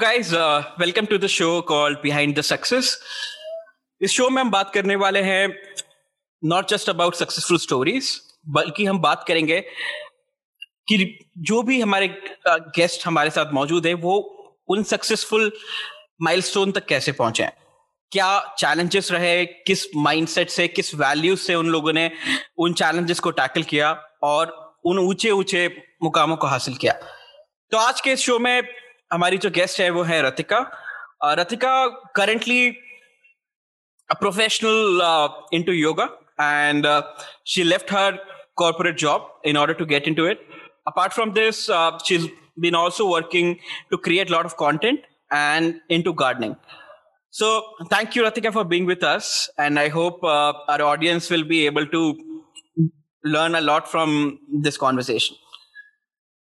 guys, uh, welcome to the show Behind the Success. इस show में हम बात करने वाले हैं not just about successful stories बल्कि हम बात करेंगे कि जो भी हमारे गेस्ट हमारे साथ मौजूद है वो उन सक्सेसफुल माइलस्टोन तक कैसे पहुँचे क्या चैलेंजेस रहे किस माइंडसेट से किस वैल्यूज़ से उन लोगों ने उन चैलेंजेस को टैकल किया और उन ऊँचे ऊँचे मुकामों को हासिल किया तो आज के इस शो में हमारी जो गेस्ट है वो है Ratika Ratika currently professional into yoga and she left her corporate job in order to get into it apart from this uh, she's been also working to create a lot of content and into gardening so thank you ratika for being with us and i hope uh, our audience will be able to learn a lot from this conversation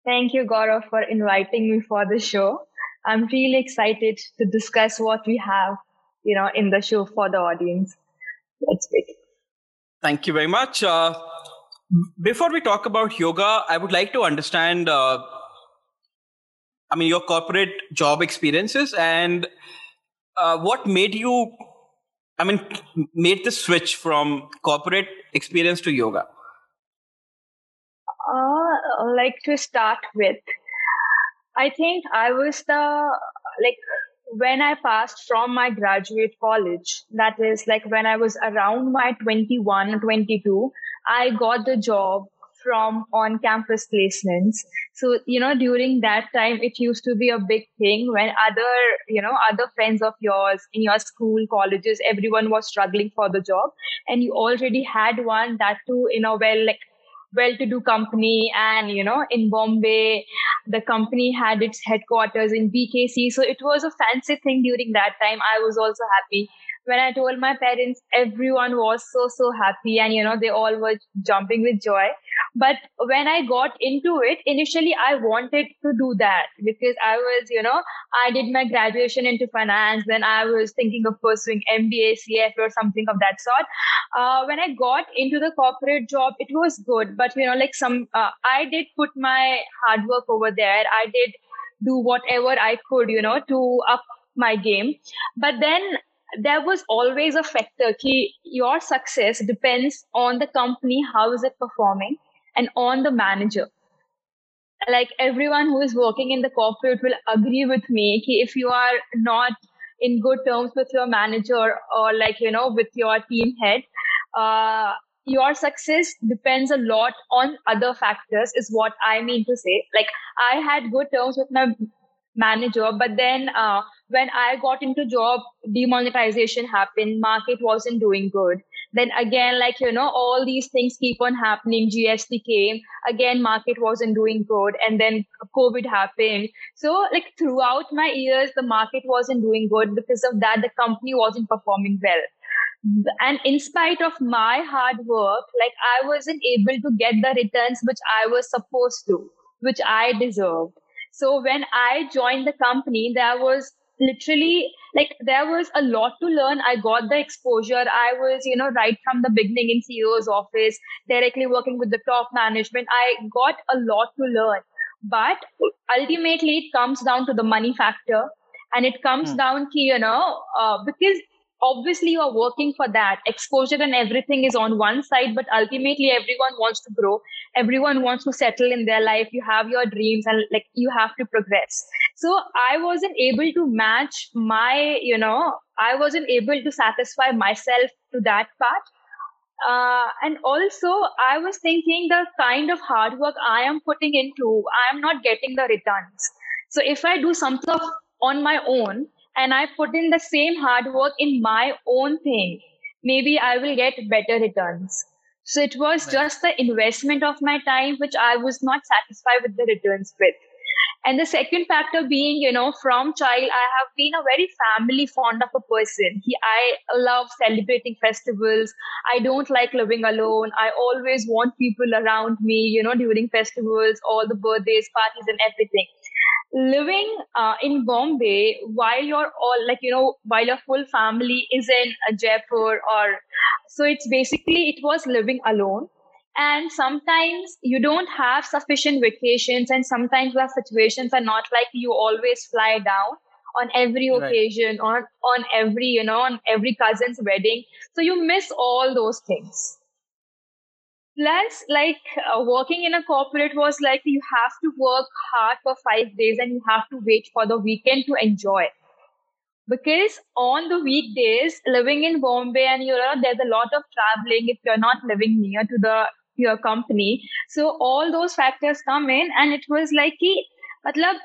Thank you, Gaurav, for inviting me for the show. I'm really excited to discuss what we have, you know, in the show for the audience. Let's begin. Thank you very much. Uh, before we talk about yoga, I would like to understand, uh, I mean, your corporate job experiences and uh, what made you, I mean, made the switch from corporate experience to yoga. Uh, like to start with, I think I was the like when I passed from my graduate college, that is like when I was around my 21, 22, I got the job from on campus placements. So, you know, during that time, it used to be a big thing when other, you know, other friends of yours in your school, colleges, everyone was struggling for the job and you already had one that too in a well, like well-to-do company and you know in bombay the company had its headquarters in bkc so it was a fancy thing during that time. I was also happy. When I told my parents, everyone was so, so happy and, you know, they all were jumping with joy. But when I got into it, initially I wanted to do that because I was, you know, I did my graduation into finance. Then I was thinking of pursuing MBA, CF or something of that sort. Uh, when I got into the corporate job, it was good. But, you know, like some, uh, I did put my hard work over there. I did do whatever I could, you know, to up my game. But then there was always a factor key your success depends on the company how is it performing and on the manager. Like everyone who is working in the corporate will agree with me if you are not in good terms with your manager or like you know with your team head uh, your success depends a lot on other factors is what i mean to say. Like i had good terms with my manager but then uh, when i got into job demonetization happened market wasn't doing good then again like you know all these things keep on happening. Gst came. Again market wasn't doing good. And then covid happened. So like throughout my years the market wasn't doing good. Because of that the company wasn't performing well. And in spite of my hard work like i wasn't able to get the returns which i was supposed to which i deserved. So when I joined the company, there was literally like there was a lot to learn. I got the exposure. I was, you know, right from the beginning in CEO's office, directly working with the top management. I got a lot to learn. But ultimately, it comes down to the money factor. And it comes hmm. down to, you know, uh, because obviously you're working for that. Exposure and everything is on one side but ultimately everyone wants to grow. Everyone wants to settle in their life. You have your dreams and like you have to progress. So i wasn't able to match my you know i wasn't able to satisfy myself to that part. Uh, and also i was thinking the kind of hard work i am putting into i am not getting the returns. So if i do something on my own and I put in the same hard work in my own thing, maybe I will get better returns. So it was right. just the investment of my time, which I was not satisfied with the returns with. And the second factor being, you know, from child, I have been a very family fond of a person. He, I love celebrating festivals. I don't like living alone. I always want people around me, you know, during festivals, all the birthdays, parties and everything living uh, in Bombay while you're all like you know while your full family is in Jaipur or so it's basically it was living alone and sometimes you don't have sufficient vacations and sometimes the situations are not like you always fly down on every occasion, right. on on every you know on every cousin's wedding. So you miss all those things. Plus, like uh, working in a corporate was like you have to work hard for five days and you have to wait for the weekend to enjoy. Because on the weekdays, living in Bombay and you know, there's a lot of traveling if you're not living near to the your company. So all those factors come in and it was like, matlab,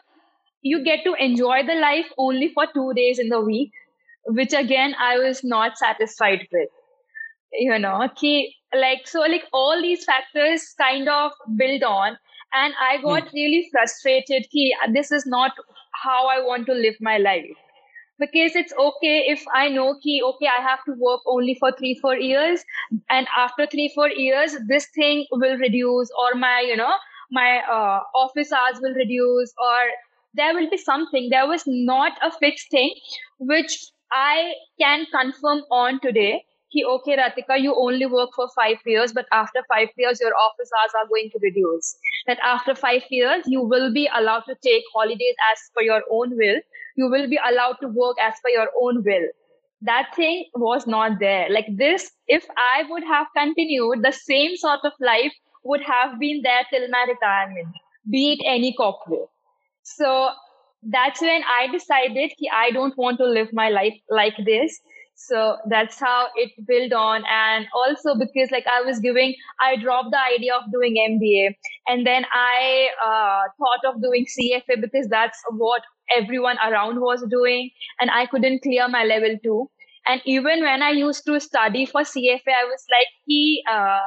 you get to enjoy the life only for two days in the week, which again, I was not satisfied with. You know, ki, like, so like all these factors kind of build on and I got hmm. really frustrated. Ki, this is not how I want to live my life because it's okay if I know ki okay I have to work only for three four years. And after three four years this thing will reduce or my you know my uh, office hours will reduce or there will be something. There was not a fixed thing which I can confirm on today ki okay Ratika you only work for 5 years but after 5 years your office hours are going to reduce. That after 5 years you will be allowed to take holidays as per your own will you will be allowed to work as per your own will. That thing was not there. Like this if i would have continued the same sort of life would have been there till my retirement be it any corporate. So that's when i decided i don't want to live my life like this so that's how it built on and also because like i was giving i dropped the idea of doing mba and then i uh, thought of doing cfa because that's what everyone around was doing and i couldn't clear my level 2 and even when i used to study for cfa i was like he uh,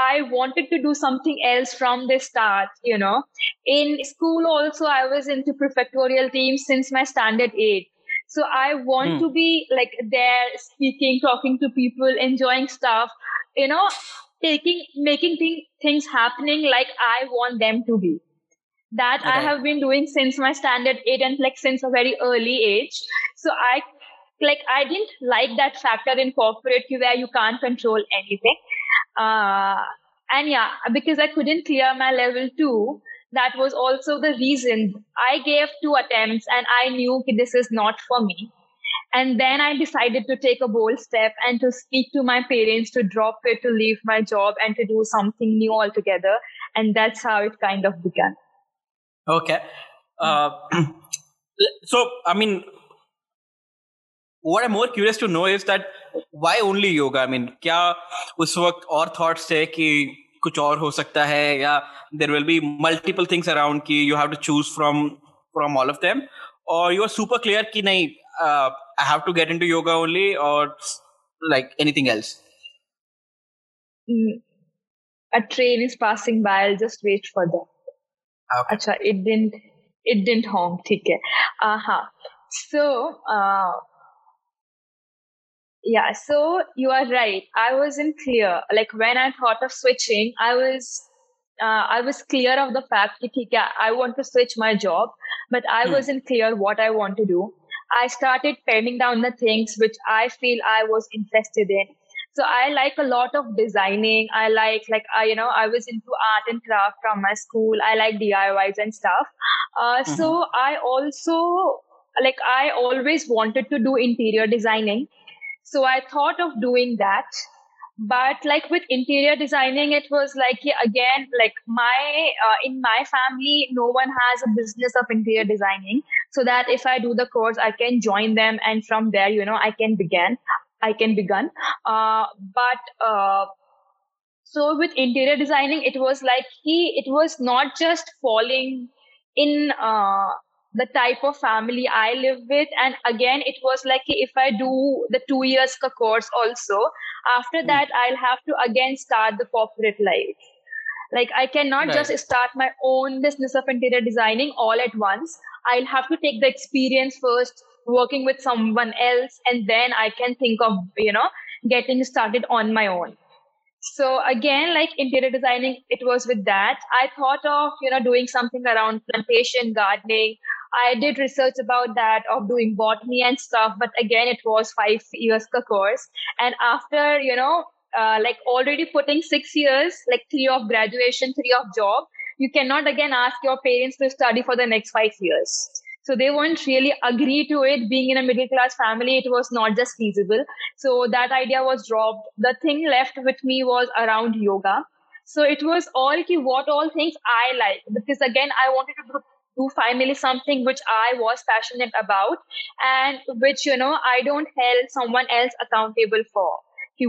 I wanted to do something else from the start, you know. In school also I was into prefectorial teams since my standard 8. So I want mm. to be like there speaking, talking to people, enjoying stuff, you know, taking making thing, things happening like I want them to be that okay. I have been doing since my standard eight and like since a very early age. So I like I didn't like that factor in corporate where you can't control anything. Uh, and yeah, because I couldn't clear my level two, that was also the reason I gave two attempts and I knew this is not for me. And then I decided to take a bold step and to speak to my parents to drop it, to leave my job and to do something new altogether. And that's how it kind of began. Okay. Uh, so, I mean, what I'm more curious to know is that why only yoga? I mean, क्या उस वक्त और thoughts थे कि कुछ और हो सकता है या there will be multiple things around की you have to choose from from all of them और यू आर सुपर क्लियर कि नहीं I have to get into yoga only और like anything else a train is passing by i'll just wait for them okay. acha it didn't it didn't honk theek hai aha so uh, yeah so you are right i wasn't clear like when i thought of switching i was uh, i was clear of the fact that i want to switch my job but i hmm. wasn't clear what i want to do i started penning down the things which i feel i was interested in so I like a lot of designing. I like like I you know I was into art and craft from my school. I like DIYs and stuff. Uh, mm-hmm. So I also like I always wanted to do interior designing. So I thought of doing that. But like with interior designing, it was like again like my uh, in my family, no one has a business of interior designing. So that if I do the course, I can join them, and from there, you know, I can begin. I can begin. Uh, but uh, so with interior designing, it was like he, it was not just falling in uh, the type of family I live with. And again, it was like if I do the two years course also, after hmm. that, I'll have to again start the corporate life. Like I cannot right. just start my own business of interior designing all at once. I'll have to take the experience first, working with someone else and then i can think of you know getting started on my own so again like interior designing it was with that i thought of you know doing something around plantation gardening i did research about that of doing botany and stuff but again it was five years ka course. And after you know uh, like already putting six years like three of graduation three of job you cannot again ask your parents to study for the next five years. So they won't really agree to it. Being in a middle class family it was not just feasible. So that idea was dropped. The thing left with me was around yoga. So it was all ki, what all things i like. Because again i wanted to do finally something which i was passionate about and which you know i don't hold someone else accountable for.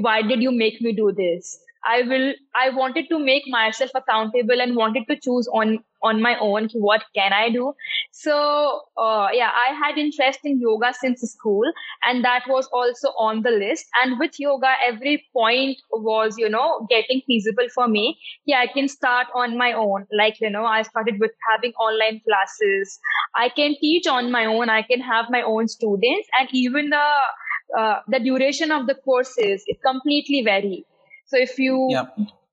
Why did you make me do this? I will I wanted to make myself accountable and wanted to choose on on my own. What can I do. So uh, yeah, I had interest in yoga since school, and that was also on the list. And with yoga, every point was you know getting feasible for me. Yeah, I can start on my own. Like you know, I started with having online classes. I can teach on my own. I can have my own students, and even the uh, the duration of the courses it completely vary so if you.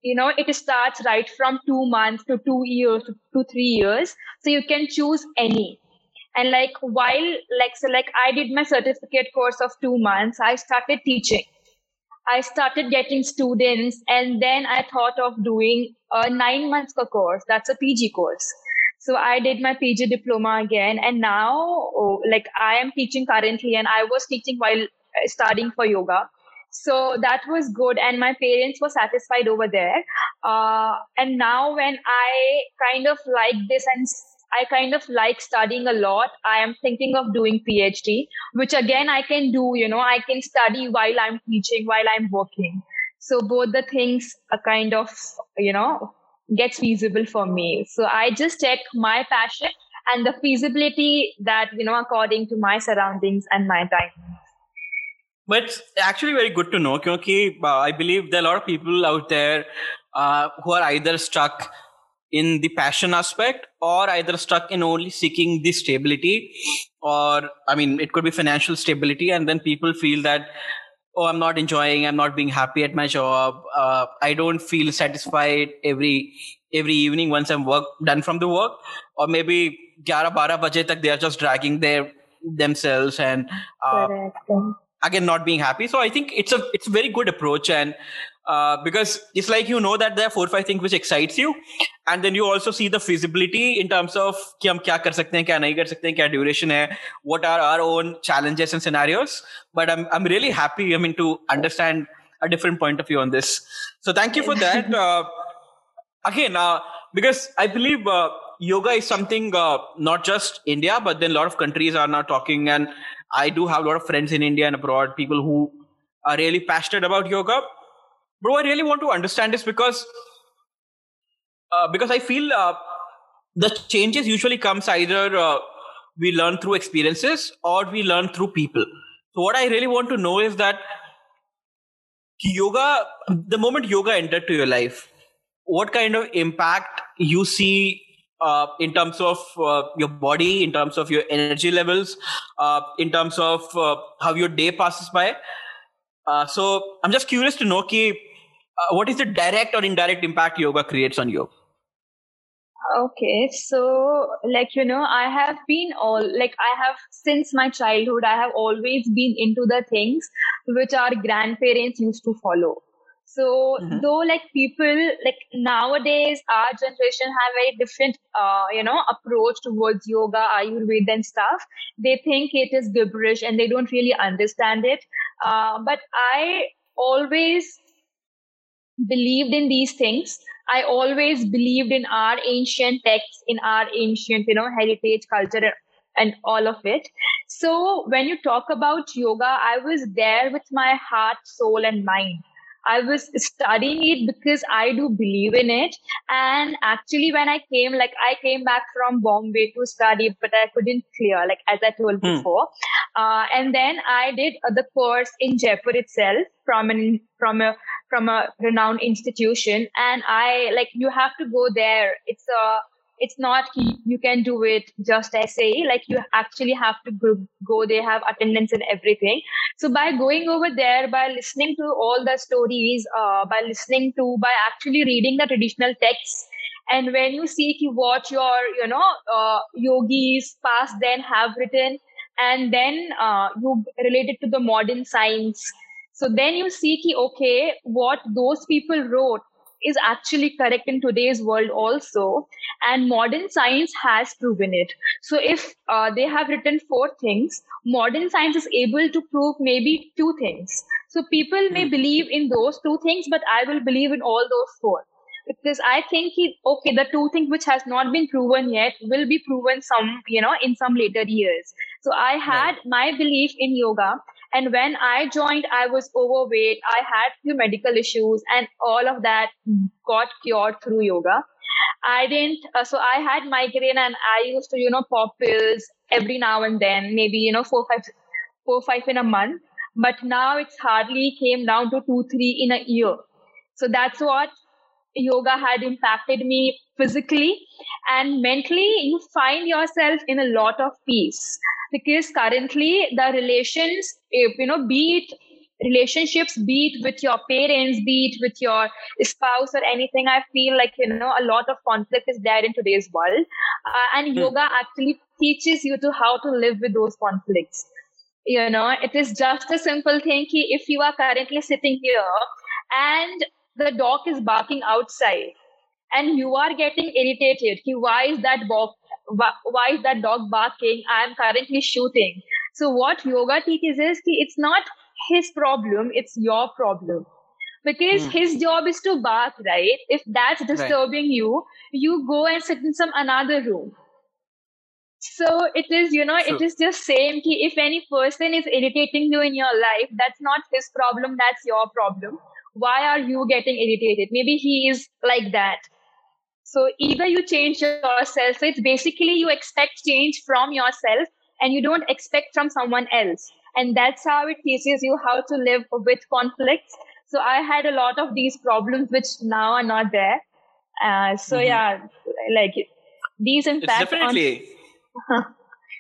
You know, it starts right from two months to two years to, three years. So you can choose any. And like while like so like I did my certificate course of two months, I started teaching. I started getting students, and then I thought of doing a nine months course. That's a PG course. So I did my PG diploma again, and now oh, like I am teaching currently, and I was teaching while uh, studying for yoga. So that was good. And my parents were satisfied over there. Uh, and now when I kind of like this and I kind of like studying a lot. I am thinking of doing PhD, which again I can do, you know, I can study while I'm teaching, while I'm working. So both the things are kind of, you know, gets feasible for me. So I just check my passion and the feasibility that, you know, according to my surroundings and my time. But it's actually very good to know because uh, I believe there are a lot of people out there uh, who are either stuck in the passion aspect or either stuck in only seeking the stability or I mean it could be financial stability and then people feel that oh I'm not enjoying I'm not being happy at my job uh, I don't feel satisfied every every evening once I'm work done from the work. Or maybe 11 12 baje they are just dragging their themselves and uh, again not being happy. So i think it's a it's a very good approach. And uh, because it's like you know that there are four or five things which excites you. And then you also see the feasibility in terms of duration what are our own challenges and scenarios. But i'm i'm really happy i mean to understand a different point of view on this. So thank you for that. Uh, again uh, because i believe uh, yoga is something uh, not just India but then a lot of countries are now talking and I do have a lot of friends in India and abroad, people who are really passionate about yoga. Bro, I really want to understand this because uh, because I feel uh, the changes usually comes either uh, we learn through experiences or we learn through people. So what I really want to know is that yoga, the moment yoga entered to your life, what kind of impact you see uh, in terms of uh, your body, in terms of your energy levels, uh, in terms of uh, how your day passes by. Uh, so I'm just curious to know ki, uh, what is the direct or indirect impact yoga creates on you? Okay, so like you know, I have been all like I have since my childhood, I have always been into the things which our grandparents used to follow. So mm-hmm. though like people like nowadays our generation have very different uh, you know approach towards yoga, Ayurveda and stuff. They think it is gibberish and they don't really understand it. Uh, but I always believed in these things. I always believed in our ancient texts, in our ancient, you know, heritage, culture, and all of it. So when you talk about yoga, I was there with my heart, soul, and mind. I was studying it because I do believe in it. And actually, when I came, like I came back from Bombay to study, but I couldn't clear, like as I told hmm. before. Uh, and then I did the course in Jaipur itself from an from a from a renowned institution. And I like you have to go there. It's a it's not you can do it just say like you actually have to go they have attendance and everything. So by going over there by listening to all the stories uh, by listening to by actually reading the traditional texts and when you see what your you know uh, yogis past then have written and then uh, you relate it to the modern science. So then you see okay what those people wrote is actually correct in today's world also and modern science has proven it so if uh, they have written four things modern science is able to prove maybe two things so people may hmm. believe in those two things but i will believe in all those four because I think he, okay, the two things which has not been proven yet will be proven some, you know, in some later years. So I had right. my belief in yoga. And when I joined, I was overweight. I had few medical issues and all of that got cured through yoga. I didn't, uh, so I had migraine and I used to, you know, pop pills every now and then, maybe, you know, four, five, four, five in a month. But now it's hardly came down to two, three in a year. So that's what yoga had impacted me physically and mentally you find yourself in a lot of peace. Because currently the relations you know be it relationships be it with your parents be it with your spouse or anything i feel like you know a lot of conflict is there in today's world. Uh, and mm. yoga actually teaches you to how to live with those conflicts. You know it is just a simple thing if you are currently sitting here and the dog is barking outside and you are getting irritated why is that dog why is that dog barking? I am currently shooting. So what yoga teaches is ki it's not his problem it's your problem. Because mm. his job is to bark right? If that's disturbing right. you you go and sit in some another room. So it is you know it is just same ki if any person is irritating you in your life that's not his problem that's your problem why are you getting irritated? Maybe he is like that. So either you change yourself so it's basically you expect change from yourself and you don't expect from someone else. And that's how it teaches you how to live with conflicts. So i had a lot of these problems which now are not there. Uh, so mm-hmm. yeah like these impact it's definitely on...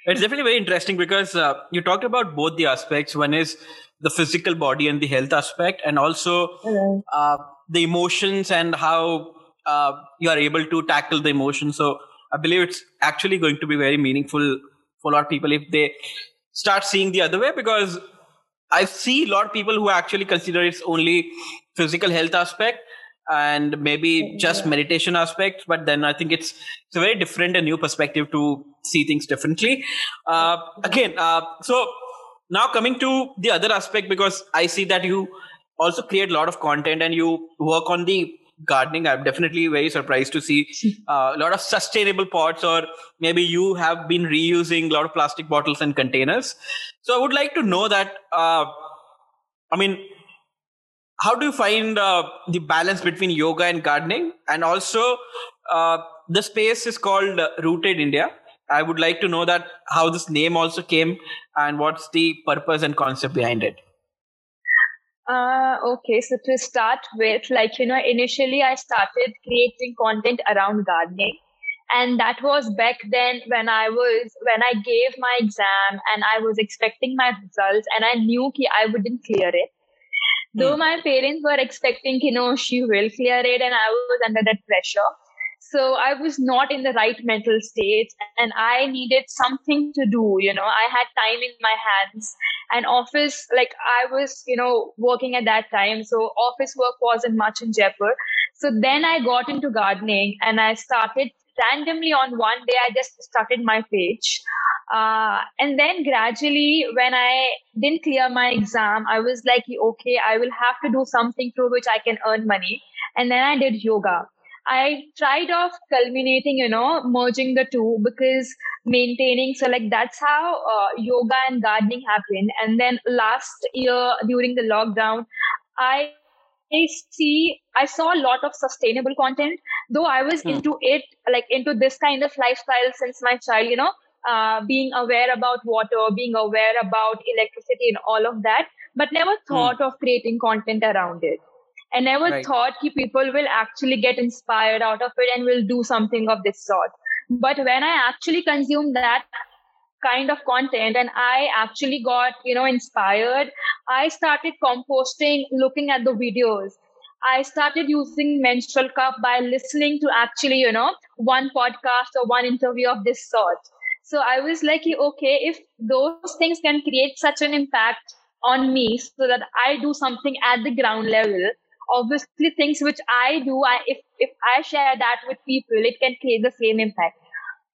it's definitely very interesting because uh, you talked about both the aspects. One is the physical body and the health aspect and also uh, the emotions and how uh, you are able to tackle the emotions. So i believe it's actually going to be very meaningful for a lot of people if they start seeing the other way because i see a lot of people who actually consider it's only physical health aspect and maybe just meditation aspects but then i think it's it's a very different and new perspective to see things differently. Uh, again uh, so now coming to the other aspect because i see that you also create a lot of content and you work on the gardening. I'm definitely very surprised to see uh, a lot of sustainable pots or maybe you have been reusing a lot of plastic bottles and containers. So i would like to know that uh, i mean how do you find uh, the balance between yoga and gardening? And also uh, the space is called rooted india. I would like to know that how this name also came and what's the purpose and concept behind it. Uh, okay, so to start with, like, you know, initially I started creating content around gardening. And that was back then when I was, when I gave my exam and I was expecting my results and I knew ki I wouldn't clear it. Though hmm. my parents were expecting, you know, she will clear it and I was under that pressure. So I was not in the right mental state and I needed something to do. You know, I had time in my hands and office, like I was, you know, working at that time. So office work wasn't much in Jaipur. So then I got into gardening and I started randomly on one day, I just started my page. Uh, and then gradually, when I didn't clear my exam, I was like, okay, I will have to do something through which I can earn money. And then I did yoga. I tried of culminating, you know, merging the two because maintaining. So like that's how uh, yoga and gardening happened. And then last year during the lockdown, I I see I saw a lot of sustainable content, though I was hmm. into it, like into this kind of lifestyle since my child, you know, uh, being aware about water, being aware about electricity and all of that, but never hmm. thought hmm. of creating content around it. I never right. thought ki people will actually get inspired out of it and will do something of this sort. But when I actually consumed that kind of content and I actually got, you know, inspired, I started composting, looking at the videos. I started using menstrual cup by listening to actually, you know, one podcast or one interview of this sort. So I was like, okay, if those things can create such an impact on me so that I do something at the ground level, obviously things which I do, I, if, if I share that with people, it can create the same impact.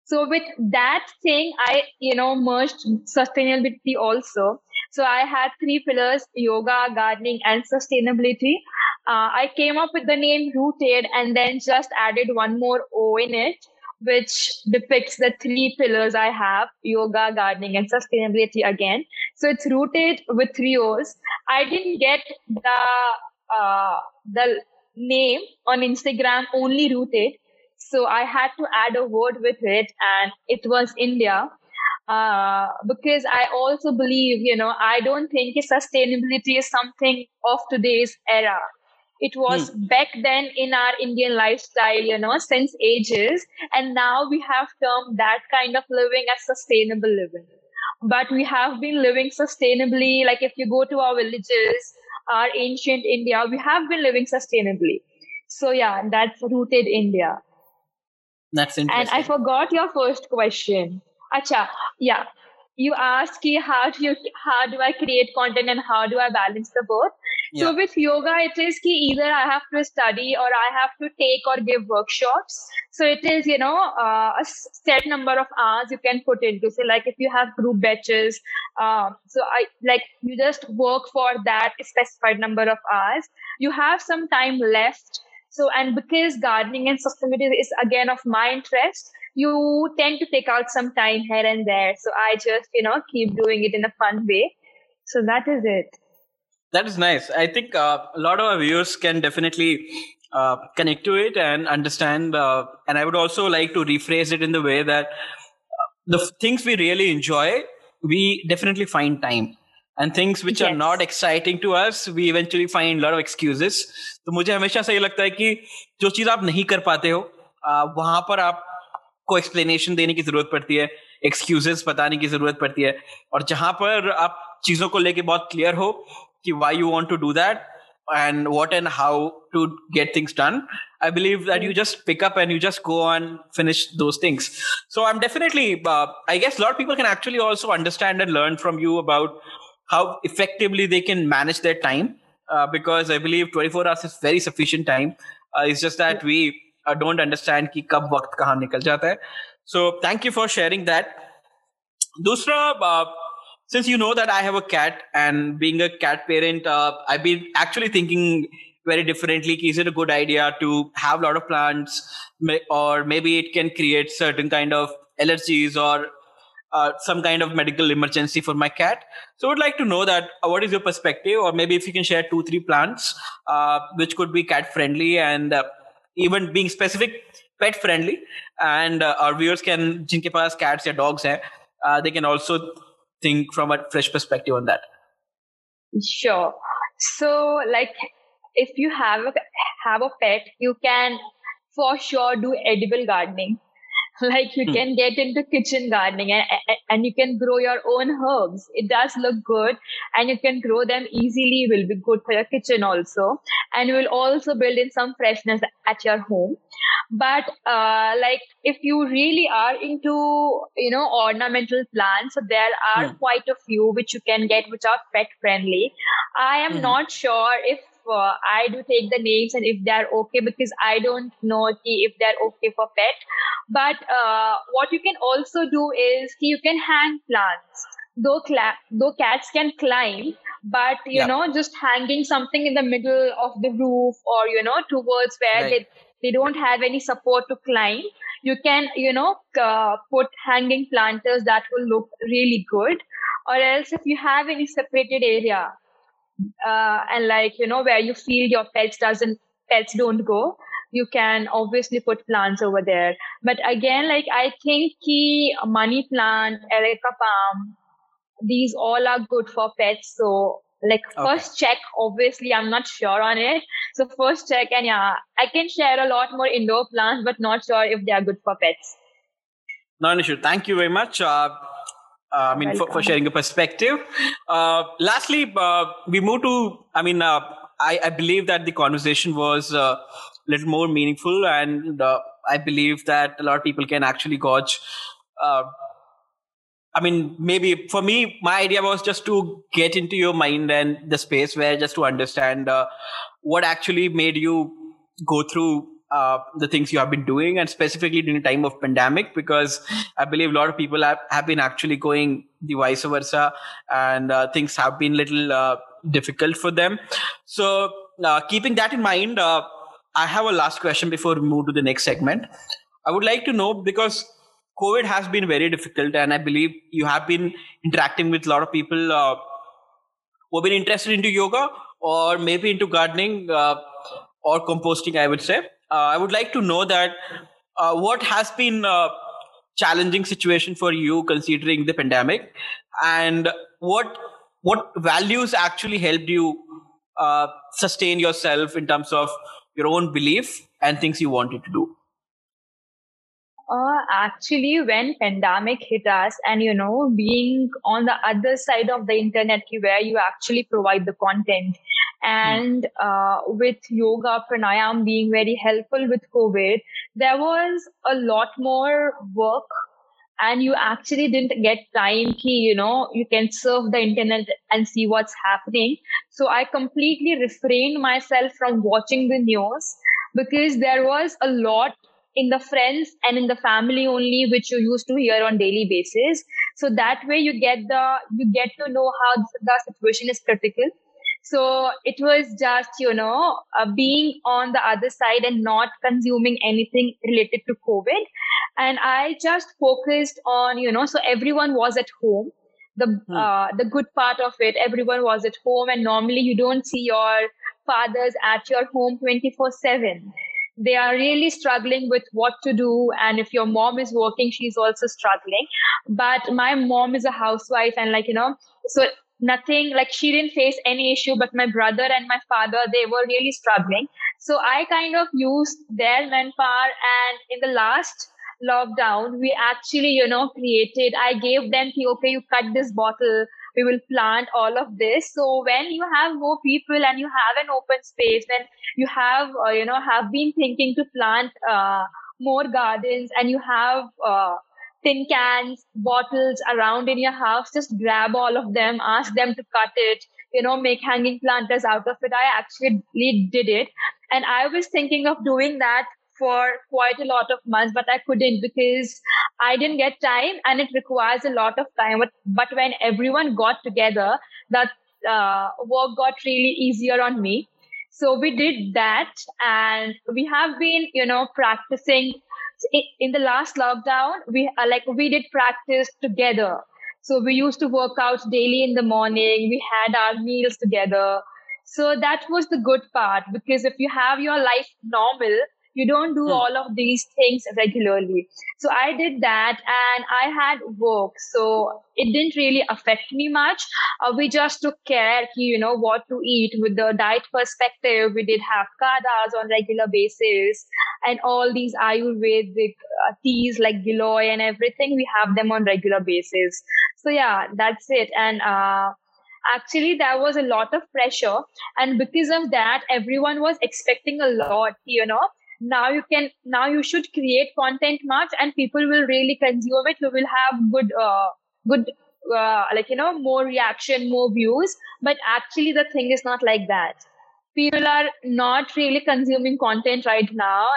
So with that thing, I, you know, merged sustainability also. So I had three pillars, yoga, gardening, and sustainability. Uh, I came up with the name Rooted and then just added one more O in it, which depicts the three pillars I have, yoga, gardening, and sustainability again. So it's rooted with three O's. I didn't get the, uh, the name on Instagram only rooted. So I had to add a word with it and it was India. Uh, because I also believe, you know, I don't think sustainability is something of today's era. It was hmm. back then in our Indian lifestyle, you know, since ages. And now we have termed that kind of living as sustainable living. But we have been living sustainably. Like if you go to our villages, our ancient India, we have been living sustainably. So yeah, that's rooted India. That's interesting. And I forgot your first question. Acha, yeah. You asked how do you how do I create content and how do I balance the both? Yeah. So with yoga, it is ki either I have to study or I have to take or give workshops. So it is, you know, uh, a set number of hours you can put into. So like if you have group batches, uh, so I like you just work for that specified number of hours. You have some time left. So and because gardening and sustainability is again of my interest, you tend to take out some time here and there. So I just, you know, keep doing it in a fun way. So that is it. That is nice. I think uh, a lot of our viewers can definitely uh, connect to it and understand. Uh, and I would also like to rephrase it in the way that uh, the f- things we really enjoy, we definitely find time. And things which yes. are not exciting to us, we eventually find a lot of excuses. तो मुझे हमेशा से ये लगता है कि जो चीज आप नहीं कर पाते हो वहां पर आपको एक्सप्लेनेशन देने की जरूरत पड़ती है एक्सक्यूजेस बताने की जरूरत पड़ती है और जहां पर आप चीजों को लेके बहुत क्लियर हो why you want to do that and what and how to get things done i believe that you just pick up and you just go and finish those things so i'm definitely uh, i guess a lot of people can actually also understand and learn from you about how effectively they can manage their time uh, because i believe 24 hours is very sufficient time uh, it's just that we uh, don't understand ki kab waqt kahan nikal jata hai so thank you for sharing that दूसरा since you know that I have a cat and being a cat parent, uh, I've been actually thinking very differently. Is it a good idea to have a lot of plants, or maybe it can create certain kind of allergies or uh, some kind of medical emergency for my cat? So, I would like to know that uh, what is your perspective, or maybe if you can share two, three plants uh, which could be cat friendly and uh, even being specific pet friendly, and uh, our viewers can, jinke paas cats or dogs hai, they can also think from a fresh perspective on that? Sure. So like if you have a have a pet you can for sure do edible gardening. Like you hmm. can get into kitchen gardening and, and you can grow your own herbs. It does look good and you can grow them easily. Will be good for your kitchen also. And will also build in some freshness at your home but uh, like if you really are into you know ornamental plants so there are quite a few which you can get which are pet friendly i am mm-hmm. not sure if uh, I do take the names and if they're okay because I don't know if they're okay for pet. But uh, what you can also do is you can hang plants. Though, cla- though cats can climb, but you yeah. know, just hanging something in the middle of the roof or you know, towards where right. they they don't have any support to climb. You can you know uh, put hanging planters that will look really good. Or else, if you have any separated area, uh, and like you know where you feel your pets doesn't pets don't go you can obviously put plants over there but again like i think key money plant areca palm these all are good for pets so like okay. first check obviously i'm not sure on it so first check and yeah i can share a lot more indoor plants but not sure if they are good for pets no issue thank you very much uh, uh, I mean, for, for, sharing a perspective. Uh, lastly, uh, we move to, I mean, uh, I, I, believe that the conversation was uh, a little more meaningful, and uh, I believe that a lot of people can actually gauge I mean, maybe for me, my idea was just to get into your mind and the space where just to understand uh, what actually made you go through uh, the things you have been doing and specifically during the time of pandemic because i believe a lot of people have, have been actually going the vice versa and uh, things have been little uh, difficult for them. So uh, keeping that in mind uh, i have a last question before we move to the next segment. I would like to know because covid has been very difficult and i believe you have been interacting with a lot of people uh, who have been interested into yoga or maybe into gardening or composting i would say uh, I would like to know that uh, what has been a challenging situation for you considering the pandemic, and what what values actually helped you uh, sustain yourself in terms of your own belief and things you wanted to do. Uh, actually, when pandemic hit us, and you know, being on the other side of the internet, where you actually provide the content, and uh, with yoga pranayam being very helpful with covid there was a lot more work and you actually didn't get time key you know you can surf the internet and see what's happening. So i completely refrained myself from watching the news because there was a lot in the friends and in the family only which you used to hear on daily basis so that way you get the you get to know how the situation is critical so it was just, you know, uh, being on the other side and not consuming anything related to COVID. And I just focused on, you know, so everyone was at home. The, hmm. uh, the good part of it, everyone was at home and normally you don't see your fathers at your home 24 seven they are really struggling with what to do. And if your mom is working she's also struggling. But my mom is a housewife and like you know so nothing like she didn't face any issue but my brother and my father they were really struggling. So i kind of used their manpower. And in the last lockdown we actually you know created i gave them okay you cut this bottle we will plant all of this so when you have more people and you have an open space when you have uh, you know have been thinking to plant uh, more gardens and you have uh, tin cans, bottles around in your house, just grab all of them, ask them to cut it, you know, make hanging planters out of it. I actually did it. And I was thinking of doing that for quite a lot of months, but I couldn't because I didn't get time and it requires a lot of time. But, but when everyone got together, that uh, work got really easier on me. So we did that and we have been, you know, practicing in the last lockdown, we uh, like we did practice together. So we used to work out daily in the morning. We had our meals together. So that was the good part because if you have your life normal, you don't do hmm. all of these things regularly. So i did that and i had work. So it didn't really affect me much. Uh, we just took care you know what to eat. With the diet perspective we did have kadas on regular basis and all these ayurvedic uh, teas like giloy and everything we have them on regular basis. So yeah that's it. And uh, actually there was a lot of pressure. And because of that everyone was expecting a lot you know now you can now you should create content much and people will really consume it. You will have good uh, good uh, like you know more reaction more views. But actually the thing is not like that. People are not really consuming content right now.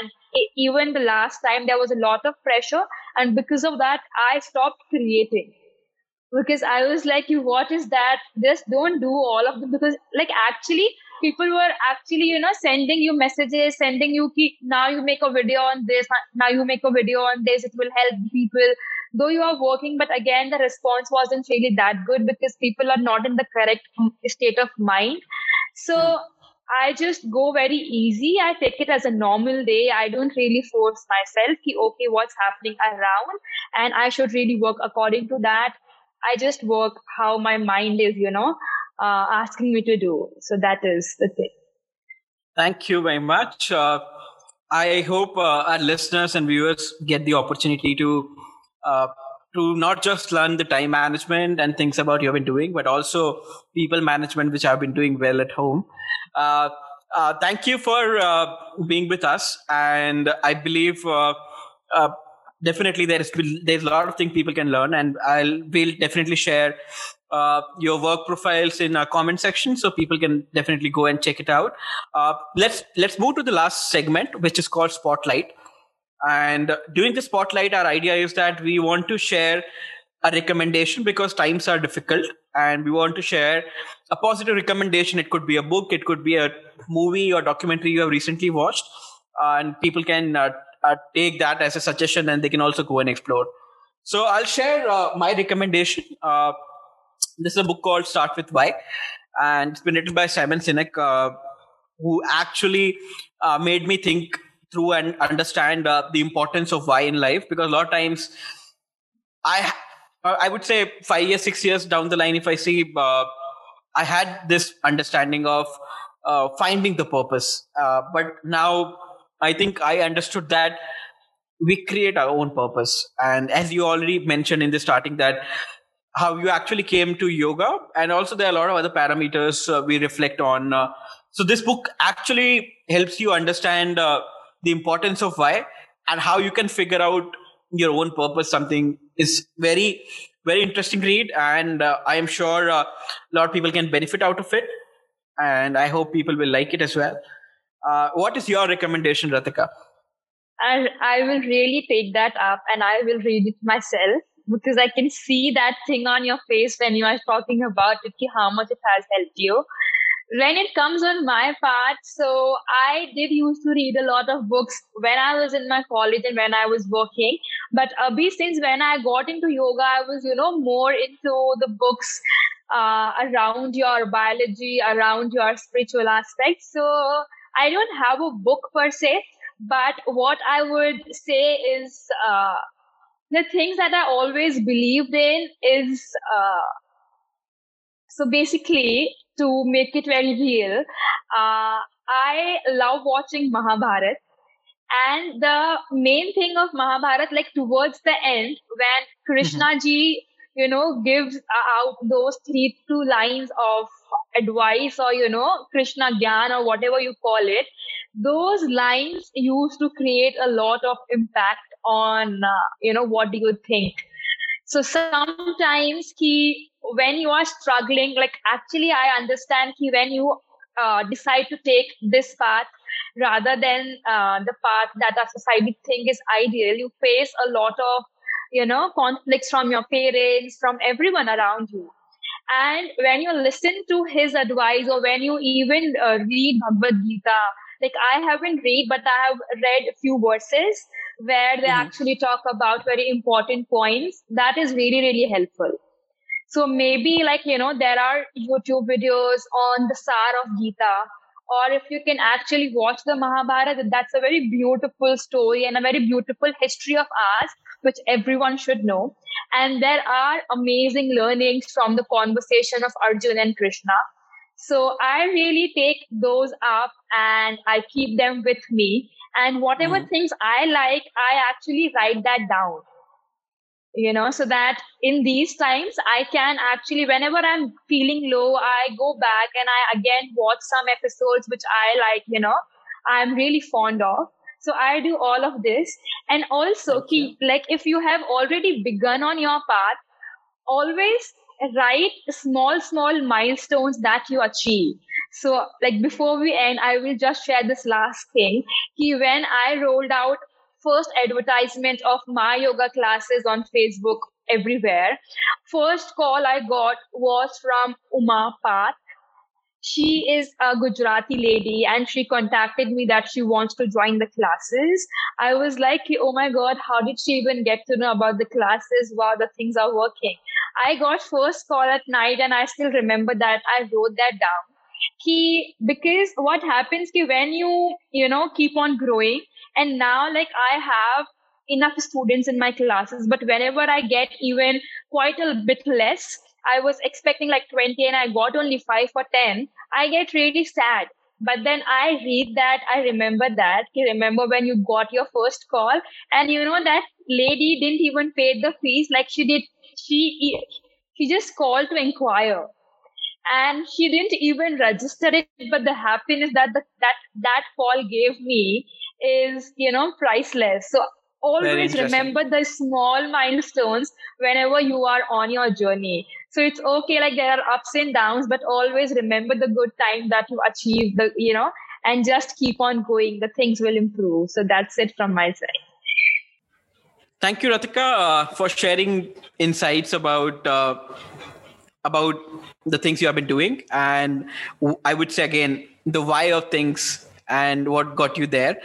And even the last time there was a lot of pressure. And because of that i stopped creating. Because i was like you what is that? Just don't do all of them. Because like actually people were actually you know sending you messages sending you ki, now you make a video on this now you make a video on this it will help people though you are working but again the response wasn't really that good because people are not in the correct state of mind so I just go very easy. I take it as a normal day. I don't really force myself ki, okay, what's happening around and I should really work according to that. I just work how my mind is, you know uh, asking me to do. So that is the thing. Thank you very much. Uh, I hope uh, our listeners and viewers get the opportunity to uh, to not just learn the time management and things about you've been doing, but also people management, which I've been doing well at home. Uh, uh, thank you for being with us, and I believe definitely there's there's a lot of things people can learn, and I'll will definitely share uh, your work profiles in our comment section so people can definitely go and check it out. Uh, let's let's move to the last segment, which is called Spotlight. And during the spotlight, our idea is that we want to share a recommendation because times are difficult and we want to share a positive recommendation. It could be a book, it could be a movie or documentary you have recently watched, uh, and people can uh, uh, take that as a suggestion and they can also go and explore. So I'll share uh, my recommendation. Uh, this is a book called Start with Why, and it's been written by Simon Sinek, uh, who actually made me think through and understand the importance of why in life because a lot of times I uh, I would say five years, six years down the line, if I see, uh, I had this understanding of uh, finding the purpose. Uh, but now I think I understood that we create our own purpose. And as you already mentioned in the starting, that how you actually came to yoga, and also there are a lot of other parameters uh, we reflect on. Uh, so this book actually helps you understand the importance of why and how you can figure out your own purpose. Something is very very interesting read and uh, i am sure uh, a lot of people can benefit out of it and i hope people will like it as well. Uh, what is your recommendation ratika I, I will really take that up and i will read it myself because i can see that thing on your face when you are talking about it how much it has helped you when it comes on my part, so I did used to read a lot of books when I was in my college and when I was working. But Abhi, since when I got into yoga, I was, you know, more into the books uh, around your biology, around your spiritual aspects. So I don't have a book per se, but what I would say is uh, the things that I always believed in is. Uh, so basically, to make it very real, uh, I love watching Mahabharat. And the main thing of Mahabharat, like towards the end, when Krishna mm-hmm. ji, you know, gives out those three, two lines of advice or, you know, Krishna Gyan or whatever you call it, those lines used to create a lot of impact on, uh, you know, what do you think? So sometimes he, when you are struggling, like actually I understand he, when you uh, decide to take this path rather than uh, the path that a society think is ideal, you face a lot of, you know, conflicts from your parents, from everyone around you. And when you listen to his advice or when you even uh, read Bhagavad Gita, like I haven't read, but I have read a few verses where they mm-hmm. actually talk about very important points. That is really, really helpful. So maybe like, you know, there are YouTube videos on the Sar of Gita, or if you can actually watch the Mahabharata, that's a very beautiful story and a very beautiful history of ours, which everyone should know. And there are amazing learnings from the conversation of Arjun and Krishna. So I really take those up and I keep them with me. And whatever mm. things i like i actually write that down. You know so that in these times i can actually whenever i'm feeling low i go back and i again watch some episodes which i like you know i'm really fond of. So i do all of this. And also keep like if you have already begun on your path always write small small milestones that you achieve so, like before we end, I will just share this last thing. He, when I rolled out first advertisement of my yoga classes on Facebook everywhere, first call I got was from Uma Path. She is a Gujarati lady and she contacted me that she wants to join the classes. I was like, oh my God, how did she even get to know about the classes? Wow, the things are working. I got first call at night and I still remember that I wrote that down. Ki because what happens ki when you you know keep on growing and now like i have enough students in my classes but whenever i get even quite a bit less i was expecting like 20 and i got only 5 or 10 i get really sad but then i read that i remember that remember when you got your first call and you know that lady didn't even pay the fees like she did she she just called to inquire and she didn't even register it. But the happiness that the, that that call gave me is you know priceless. So always remember the small milestones whenever you are on your journey. So it's okay like there are ups and downs but always remember the good time that you achieved the you know and just keep on going. The things will improve. So that's it from my side. Thank you ratika uh, for sharing insights about uh, about the things you have been doing. And i would say again the why of things and what got you there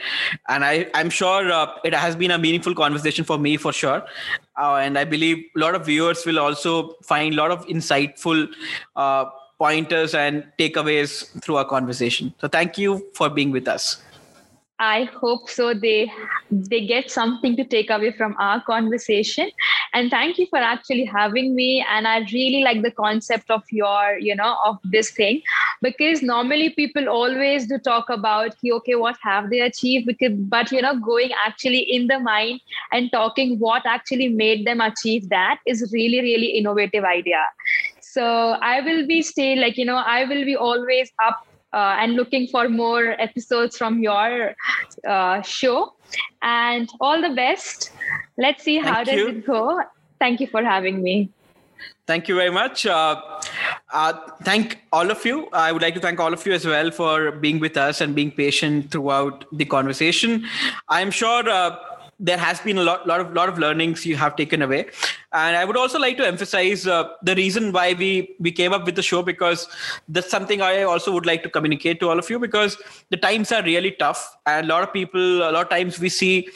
and i i'm sure uh, it has been a meaningful conversation for me for sure uh, and i believe a lot of viewers will also find a lot of insightful uh, pointers and takeaways through our conversation so thank you for being with us I hope so. They they get something to take away from our conversation. And thank you for actually having me. And I really like the concept of your, you know, of this thing, because normally people always do talk about okay, what have they achieved? Because but you know, going actually in the mind and talking what actually made them achieve that is really really innovative idea. So I will be stay like you know I will be always up uh, and looking for more episodes from your uh, show. And all the best. Let's see how does it go. Thank you for having me. Thank you very much. Uh, uh, thank all of you. I would like to thank all of you as well for being with us and being patient throughout the conversation. I'm sure uh, there has been a lot, lot of lot of learnings you have taken away and i would also like to emphasize uh, the reason why we we came up with the show because that's something i also would like to communicate to all of you because the times are really tough and a lot of people a lot of times we see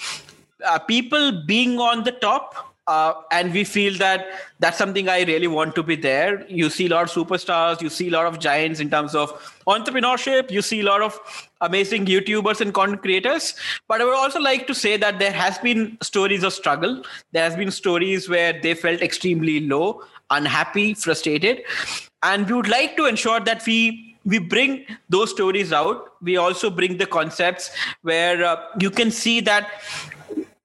uh, people being on the top uh, and we feel that that's something I really want to be there. You see a lot of superstars, you see a lot of giants in terms of entrepreneurship, you see a lot of amazing YouTubers and content creators. But I would also like to say that there has been stories of struggle. There has been stories where they felt extremely low, unhappy, frustrated, and we would like to ensure that we we bring those stories out. We also bring the concepts where uh, you can see that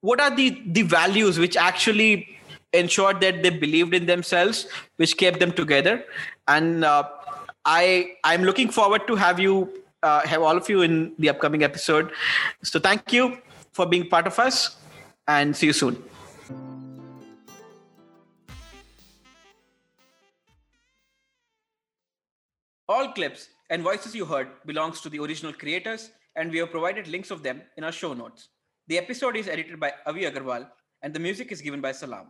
what are the the values which actually ensured that they believed in themselves which kept them together? And uh, i i'm looking forward to have you uh, have all of you in the upcoming episode. So thank you for being part of us and see you soon. All clips and voices you heard belongs to the original creators and we have provided links of them in our show notes the episode is edited by Avi Agarwal and the music is given by Salam.